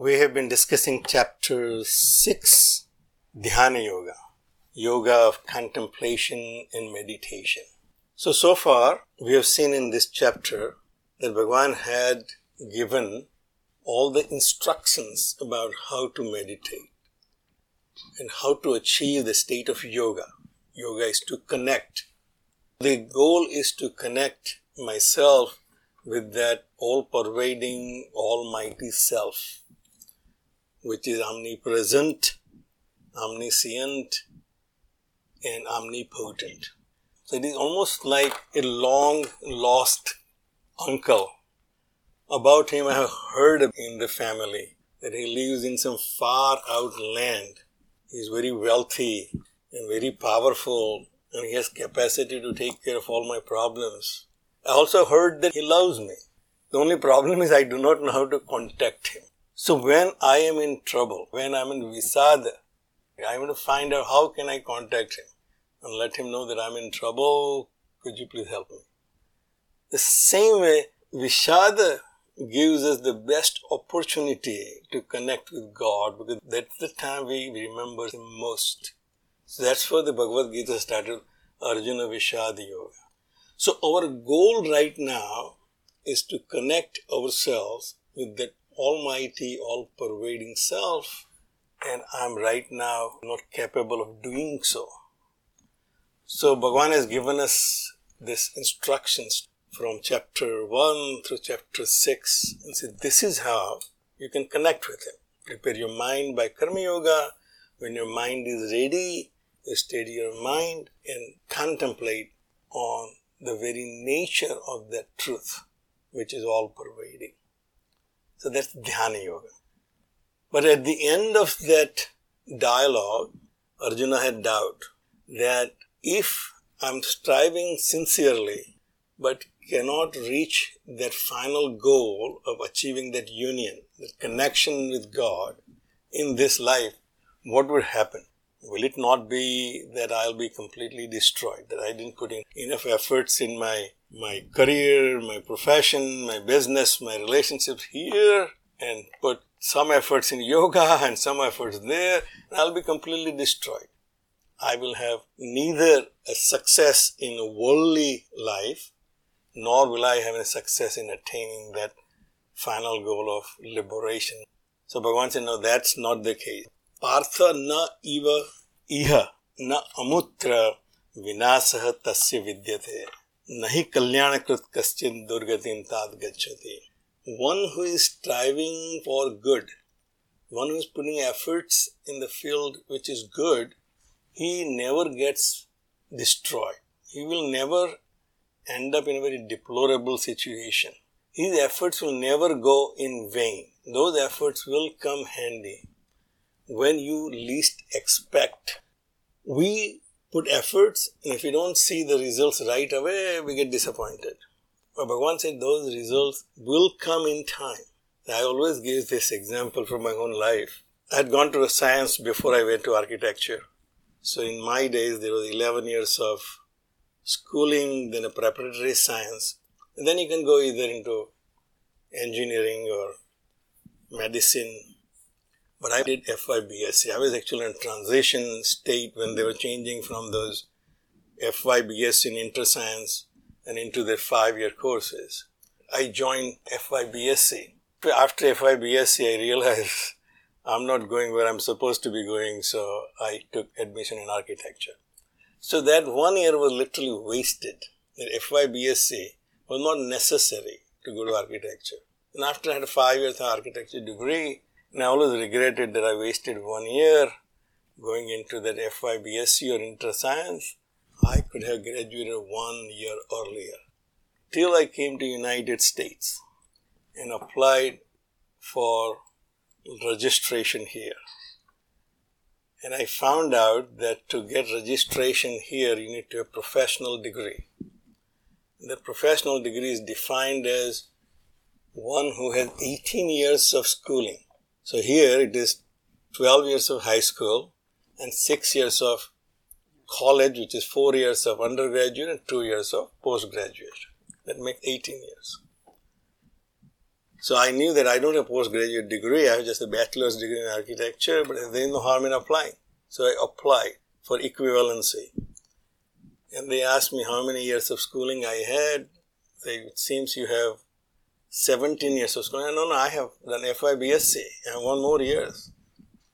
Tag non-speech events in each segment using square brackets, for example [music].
We have been discussing chapter 6, Dhyana Yoga, yoga of contemplation and meditation. So, so far, we have seen in this chapter that Bhagavan had given all the instructions about how to meditate and how to achieve the state of yoga. Yoga is to connect. The goal is to connect myself with that all pervading, almighty self, which is omnipresent, omniscient, and omnipotent. So it is almost like a long lost uncle. About him, I have heard in the family that he lives in some far out land. He is very wealthy and very powerful, and he has capacity to take care of all my problems. I also heard that he loves me. The only problem is I do not know how to contact him. So when I am in trouble, when I'm in Vishada, I want to find out how can I contact him and let him know that I'm in trouble. Could you please help me? The same way, Vishada gives us the best opportunity to connect with God because that's the time we remember Him most. So that's why the Bhagavad Gita started Arjuna Vishada Yoga. So our goal right now is to connect ourselves with that almighty, all pervading self, and I'm right now not capable of doing so. So Bhagavan has given us these instructions from chapter 1 through chapter 6 and said this is how you can connect with him. Prepare your mind by Karma Yoga. When your mind is ready, you steady your mind and contemplate on the very nature of that truth, which is all pervading. So that's Dhyana Yoga. But at the end of that dialogue, Arjuna had doubt that if I'm striving sincerely but cannot reach that final goal of achieving that union, that connection with God in this life, what would happen? Will it not be that I'll be completely destroyed, that I didn't put in enough efforts in my, my career, my profession, my business, my relationships here, and put some efforts in [laughs] yoga and some efforts there, I'll be completely destroyed. I will have neither a success in a worldly life, nor will I have a success in attaining that final goal of liberation. So Bhagavan said, no, that's not the case. Partha na eva iha na amutra vinasaha tasya vidyate. न हि कल्याणकृत कश्चिन दुर्गतिम ताद गच्छति one who is striving for good one who is putting efforts in the field which is good he never gets destroyed he will never end up in a very deplorable situation his efforts will never go in vain those efforts will come handy when you least expect. We put efforts, and if we don't see the results right away, we get disappointed. But Bhagavan said those results will come in time. I always give this example from my own life. I had gone to science before I went to architecture. So in my days, there was 11 years of schooling, then a preparatory science. And then you can go either into engineering or medicine but I did FYBSc. I was actually in transition state when they were changing from those FYBSc in interscience and into their five-year courses. I joined FYBSc. After FYBSc, I realized [laughs] I'm not going where I'm supposed to be going, so I took admission in architecture. So that one year was literally wasted. That FYBSc was not necessary to go to architecture. And after I had a five years architecture degree, and I always regretted that I wasted one year going into that FYBSc or inter-science. I could have graduated one year earlier. Till I came to United States and applied for registration here. And I found out that to get registration here, you need to have a professional degree. The professional degree is defined as one who has 18 years of schooling. So here it is 12 years of high school and 6 years of college, which is 4 years of undergraduate and 2 years of postgraduate. That makes 18 years. So I knew that I don't have a postgraduate degree, I have just a bachelor's degree in architecture, but there's no harm in applying. So I applied for equivalency. And they asked me how many years of schooling I had. They, it seems you have 17 years of schooling. No, no, I have done FYBSc. I have one more years.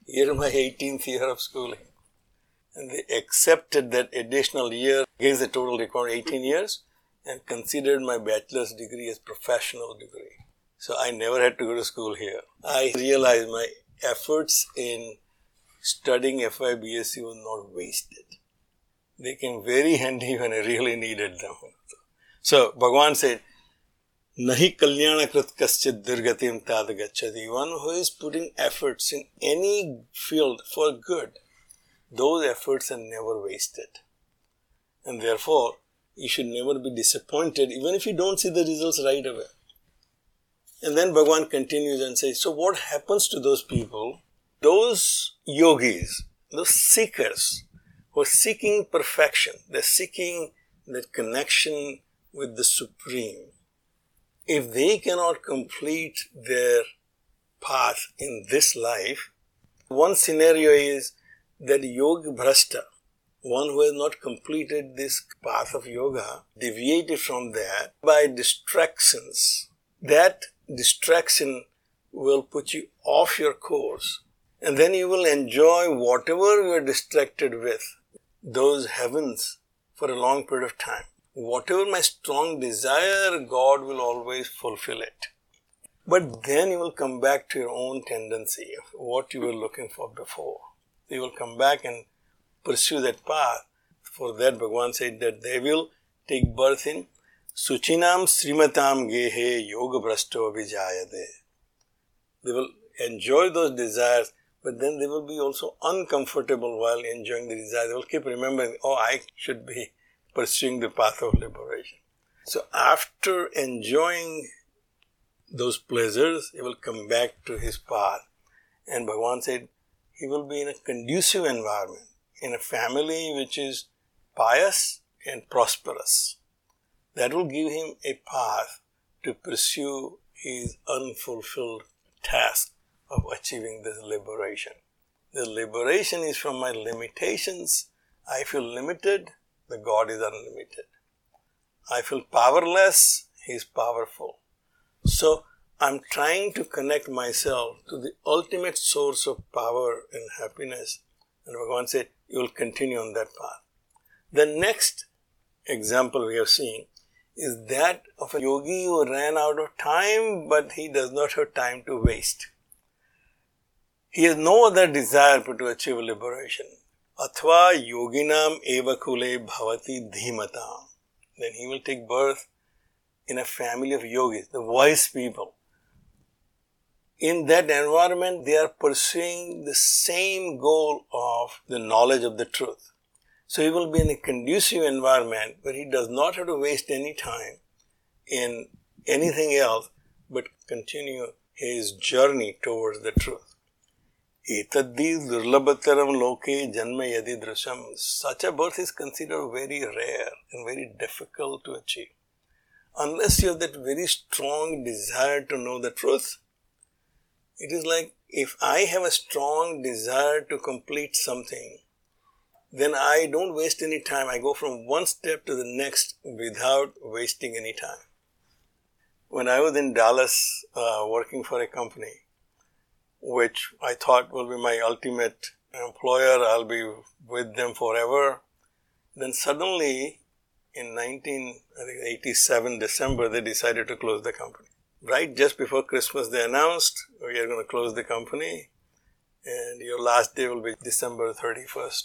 Here my 18th year of schooling. And they accepted that additional year against the total required 18 years and considered my bachelor's degree as professional degree. So I never had to go to school here. I realized my efforts in studying FYBSc was not wasted. They came very handy when I really needed them. So Bhagwan said, Nahi kalyanakrit kaschit dirgatim tad. One who is putting efforts in any field for good, those efforts are never wasted. And therefore, you should never be disappointed even if you don't see the results right away. And then Bhagwan continues and says, So what happens to those people? Those yogis, those seekers who are seeking perfection, they're seeking that connection with the Supreme. If they cannot complete their path in this life, one scenario is that yoga bhrasta, one who has not completed this path of yoga, deviated from that by distractions. That distraction will put you off your course. And then you will enjoy whatever you are distracted with, those heavens, for a long period of time. Whatever my strong desire, God will always fulfill it. But then you will come back to your own tendency of what you were looking for before. You will come back and pursue that path. For that, Bhagavan said that they will take birth in Suchinam Srimatam Gehe Yoga Brasto Vijayade. They will enjoy those desires, but then they will be also uncomfortable while enjoying the desire. They will keep remembering, oh, I should be pursuing the path of liberation. So after enjoying those pleasures, he will come back to his path. And Bhagavan said, he will be in a conducive environment, in a family which is pious and prosperous that will give him a path to pursue his unfulfilled task of achieving this liberation. The liberation is from my limitations. I feel limited, the God is unlimited. I feel powerless, He is powerful. So I'm trying to connect myself to the ultimate source of power and happiness. And Bhagavan said, You will continue on that path. The next example we have seen is that of a yogi who ran out of time, but he does not have time to waste. He has no other desire but to achieve liberation. Athva yoginam eva kule bhavati dhimatam. Then he will take birth in a family of yogis, the wise people. In that environment, they are pursuing the same goal of the knowledge of the truth. So he will be in a conducive environment where he does not have to waste any time in anything else but continue his journey towards the truth. Etaddi durlabhataram loke janma yadi drasham. Such a birth is considered very rare and very difficult to achieve. Unless you have that very strong desire to know the truth, it is like if I have a strong desire to complete something, then I don't waste any time. I go from one step to the next without wasting any time. When I was in Dallas uh, working for a company, which I thought will be my ultimate employer, I'll be with them forever. Then suddenly, in 1987 December, they decided to close the company. Right just before Christmas, they announced we are going to close the company, and your last day will be December 31st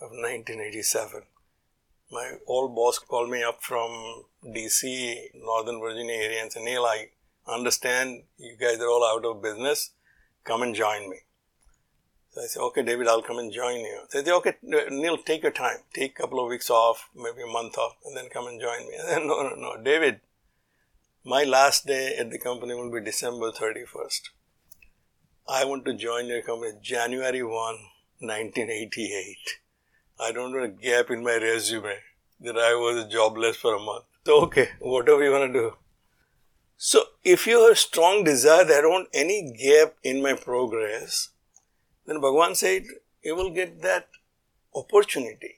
of 1987. My old boss called me up from DC, Northern Virginia area, and said, Neil, I understand you guys are all out of business. Come and join me. So I said, okay, David, I'll come and join you. So they said, okay, Neil, take your time. Take a couple of weeks off, maybe a month off, and then come and join me. [laughs] I said, no, no, no. David, my last day at the company will be December 31st. I want to join your company January 1, 1988. I don't want a gap in my resume that I was jobless for a month. So, okay, whatever you want to do. So, if you have strong desire that I don't any gap in my progress, then Bhagavan said, you will get that opportunity.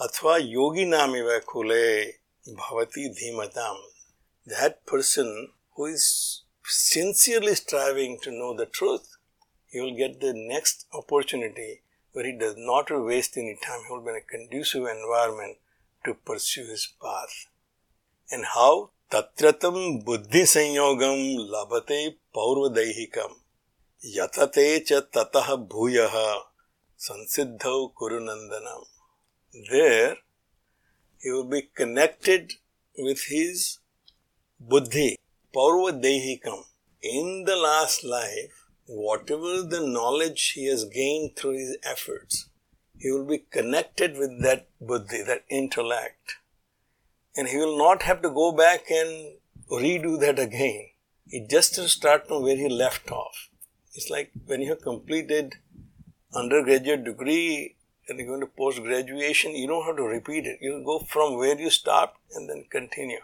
Athva yogi namiva kule bhavati dhimatam. That person who is sincerely striving to know the truth, he will get the next opportunity where he does not waste any time. He will be in a conducive environment to pursue his path. And how? तत्रतम बुद्धि संयोगम लभते पौर्वदैहिकम। यतते च ततः भूय। संसिद्धौ कुरुनंदनम there you be connected with his buddhi, पौर्वदैहिकम। In the last life whatever the knowledge he has gain through his efforts he will be connected with that buddhi that intellect And he will not have to go back and redo that again. He just to start from where he left off. It's like when you have completed undergraduate degree and you're going to post graduation, you don't have to repeat it. You go from where you stopped and then continue.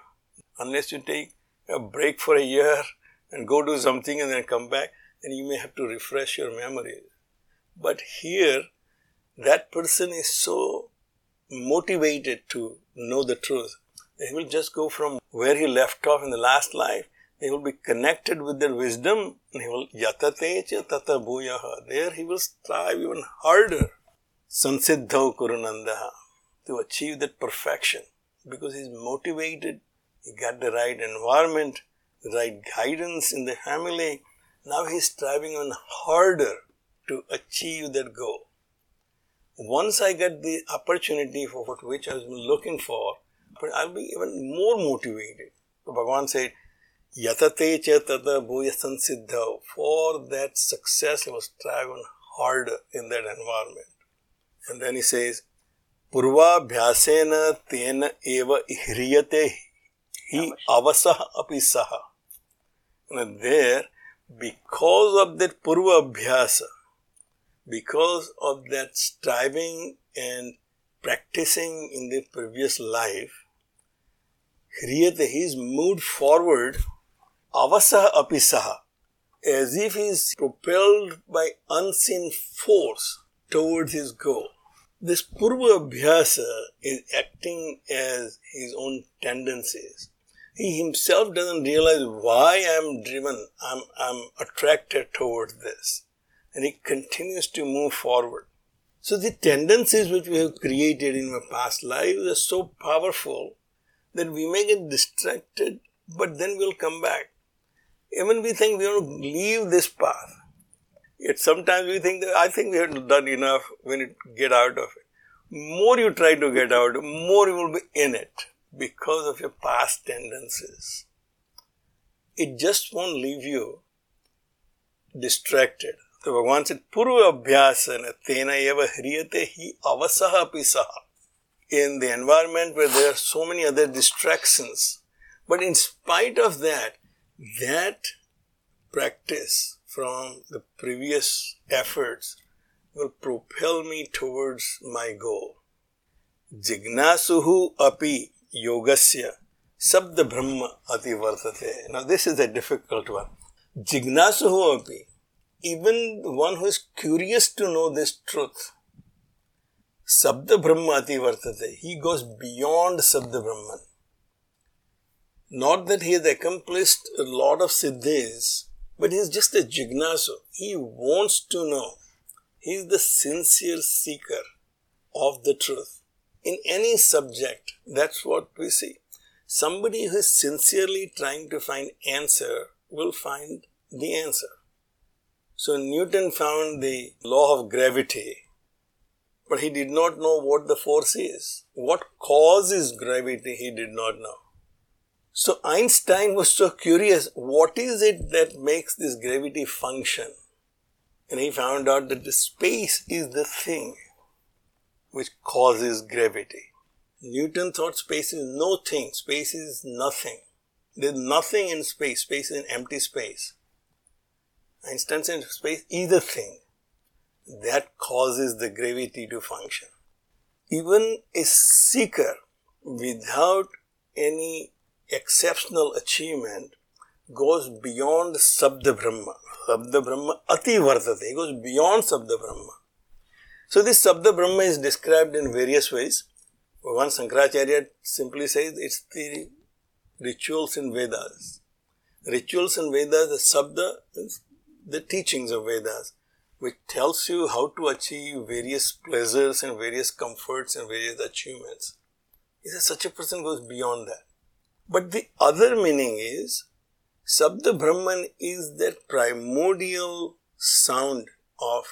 Unless you take a break for a year and go do something and then come back, then you may have to refresh your memory. But here, that person is so motivated to know the truth. He will just go from where he left off in the last life he will be connected with their wisdom he will yatate tata bhuyaha. There he will strive even harder. Sansiddhau kurunandaha to achieve that perfection because he's motivated, he got the right environment, the right guidance in the family. Now he's striving even harder to achieve that goal. Once I get the opportunity for what which I was looking for, I'll be even more motivated. So Bhagavan said, Yatate cha tata bhuya For that success, he was striving harder in that environment. And then he says, Purva bhyasena tena eva ihriyate hi avasah api saha. And there, because of that purva abhyasa, because of that striving and practicing in the previous life, Hriyate, he is moved forward avasah apisaha, as if he is propelled by unseen force towards his goal. This purva abhyasa is acting as his own tendencies. He himself doesn't realize why I'm driven, I'm, I'm attracted towards this. And he continues to move forward. So the tendencies which we have created in our past lives are so powerful that we may get distracted, but then we'll come back. Even we think we want to leave this path. Yet sometimes we think that I think we have done enough when you get out of it. More you try to get out, more you will be in it because of your past tendencies. It just won't leave you distracted. So Bhagavan said, Purva abhyasana tena eva hriyate hi avasaha pisaha. In the environment where there are so many other distractions. But in spite of that, that practice from the previous efforts will propel me towards my goal. Jignasuhu api yogasya sabda brahma ati vartate. Now this is a difficult one. Jignasuhu api, even one who is curious to know this truth, sabda brahma ati vartate, he goes beyond sabda brahman. Not that he has accomplished a lot of siddhis, but he is just a jignasu. He wants to know. He is the sincere seeker of the truth. In any subject, that's what we see. Somebody who is sincerely trying to find answer will find the answer. So Newton found the law of gravity, but he did not know what the force is. What causes gravity, he did not know. So Einstein was so curious what is it that makes this gravity function? And he found out that the space is the thing which causes gravity. Newton thought space is no thing, space is nothing. There's nothing in space, space is an empty space. Einstein said space is a thing that causes the gravity to function. Even a seeker without any exceptional achievement goes beyond Sabda Brahma. Sabda Brahma ati vartate. He goes beyond Sabda Brahma. So this Sabda Brahma is described in various ways. One Sankaracharya simply says it's the rituals in Vedas. Rituals in Vedas, the Sabda, the teachings of Vedas, which tells you how to achieve various pleasures and various comforts and various achievements. He says such a person goes beyond that. But the other meaning is Sabda Brahman is that primordial sound of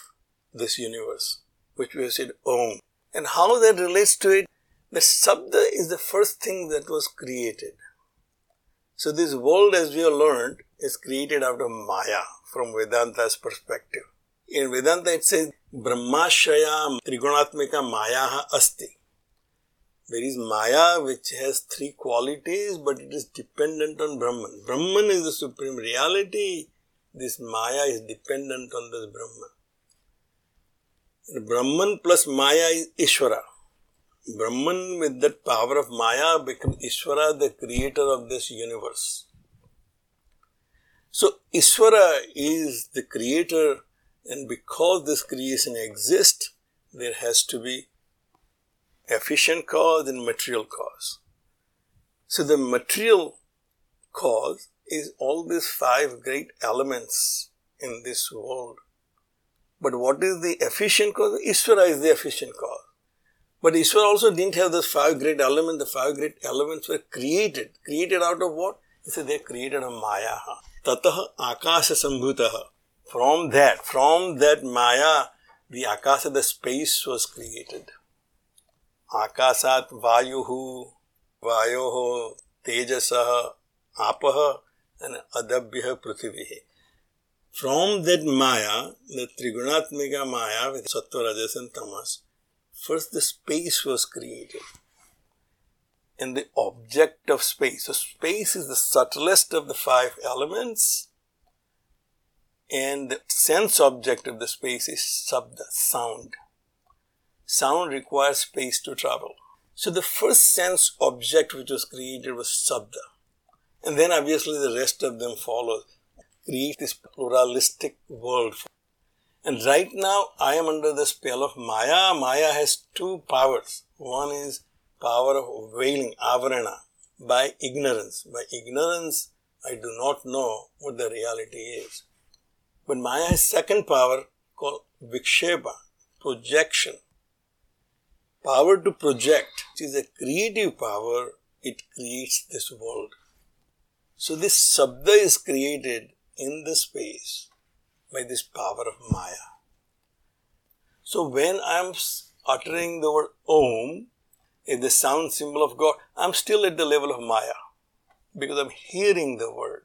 this universe, which we have said Om. And how that relates to it, the Sabda is the first thing that was created. So this world, as we have learned, is created out of Maya from Vedanta's perspective. In Vedanta it says, Brahmashraya Trigunatmika Maya Asti. There is Maya which has three qualities, but it is dependent on Brahman. Brahman is the supreme reality. This Maya is dependent on this Brahman. And Brahman plus Maya is Ishvara. Brahman with that power of Maya becomes Ishvara, the creator of this universe. So Ishvara is the creator and because this creation exists, there has to be efficient cause and material cause. So the material cause is all these five great elements in this world. But what is the efficient cause? Ishvara is the efficient cause. But Ishvara also didn't have those five great elements. The five great elements were created. Created out of what? He said they created a Maya. Tatah Akasha Sambhutaha. From that, from that Maya, the Akasa, the space was created. Akasat Vayuhu, Vayoho, Tejasaha, Apaha, and Adabhya Prithivihi. From that Maya, the Trigunatmika Maya with Sattva, Rajas and Tamas, first the space was created. And the object of space. So space is the subtlest of the five elements and the sense object of the space is sabda, sound sound requires space to travel. So the first sense object which was created was Sabda. And then obviously the rest of them follow. Create this pluralistic world. And right now I am under the spell of Maya. Maya has two powers. One is power of veiling, avarana, by ignorance. By ignorance, I do not know what the reality is. But Maya has second power called vikshepa, projection power to project, which is a creative power, it creates this world. So this sabda is created in the space by this power of Maya. So when I'm uttering the word Om, is the sound symbol of God, I'm still at the level of Maya because I'm hearing the word.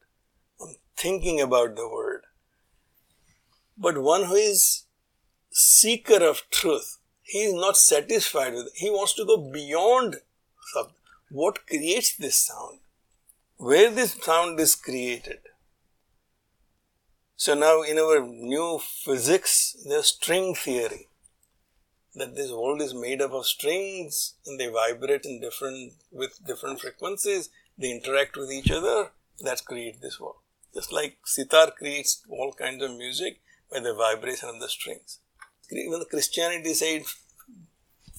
I'm thinking about the word. But one who is seeker of truth, he is not satisfied with it. He wants to go beyond What creates this sound? Where this sound is created? So now in our new physics, there's string theory. That this world is made up of strings and they vibrate in different, with different frequencies. They interact with each other. That creates this world. Just like sitar creates all kinds of music by the vibration of the strings even the Christianity said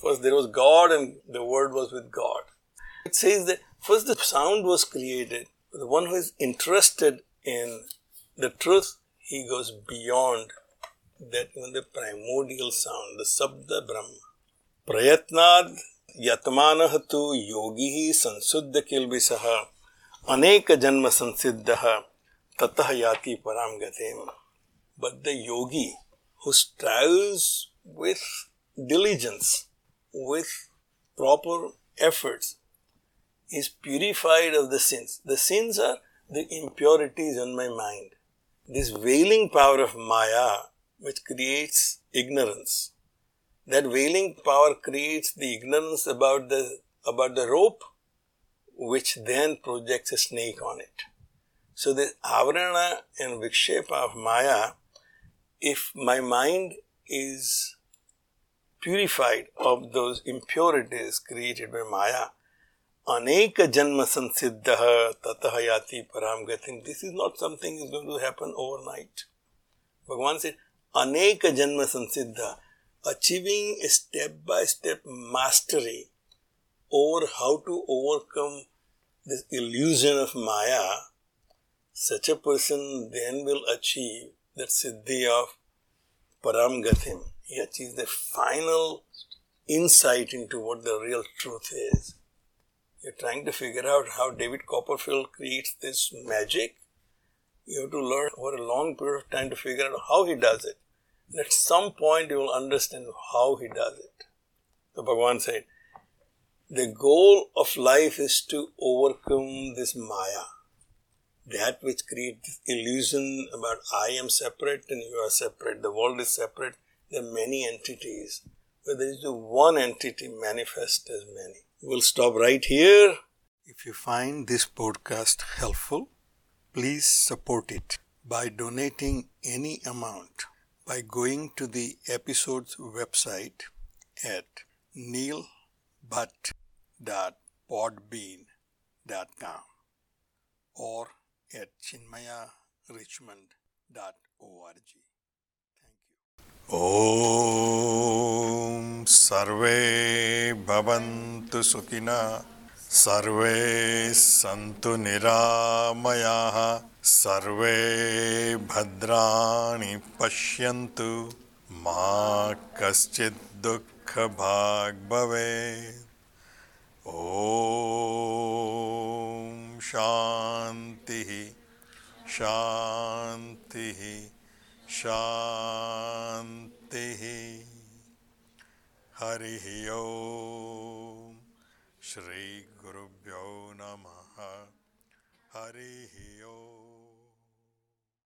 first there was God and the Word was with God. It says that first the sound was created. The one who is interested in the truth, he goes beyond that even the primordial sound, the Sabda Brahma. प्रयत्नाद यतमान तो योगी ही संशुद्ध किलबिश अनेक जन्म संसिद्ध ततः याति पराम गते but the yogi who strives with diligence, with proper efforts, is purified of the sins. The sins are the impurities on my mind. This veiling power of Maya, which creates ignorance, that veiling power creates the ignorance about the about the rope, which then projects a snake on it. So the avarana and vikshepa of Maya if my mind is purified of those impurities created by Maya, aneka janma sansiddha tatahayati param gatim. This is not something is going to happen overnight. Bhagavan said, aneka janma sansiddha, achieving a step-by-step mastery over how to overcome this illusion of Maya, such a person then will achieve that siddhi of param gatim. He achieves the final insight into what the real truth is. You're trying to figure out how David Copperfield creates this magic. You have to learn over a long period of time to figure out how he does it. And at some point, you will understand how he does it. So Bhagavan said, the goal of life is to overcome this Maya, that which creates illusion about I am separate and you are separate, the world is separate, there are many entities, but there is one entity manifest as many. We'll stop right here. If you find this podcast helpful, please support it by donating any amount by going to the episode's website at neilbhatt.podbean.com or at chinmayarichmond.org. ॐ सर्वे भवन्तु सुखिनः, सर्वे सन्तु निरामयाः, सर्वे भद्राणि पश्यन्तु, मा कश्चित् दुःखभाग् भवेत् ॐ शांति शांति शांति। हरि ओ श्री गुरुभ्यो नमः। हरि ओम।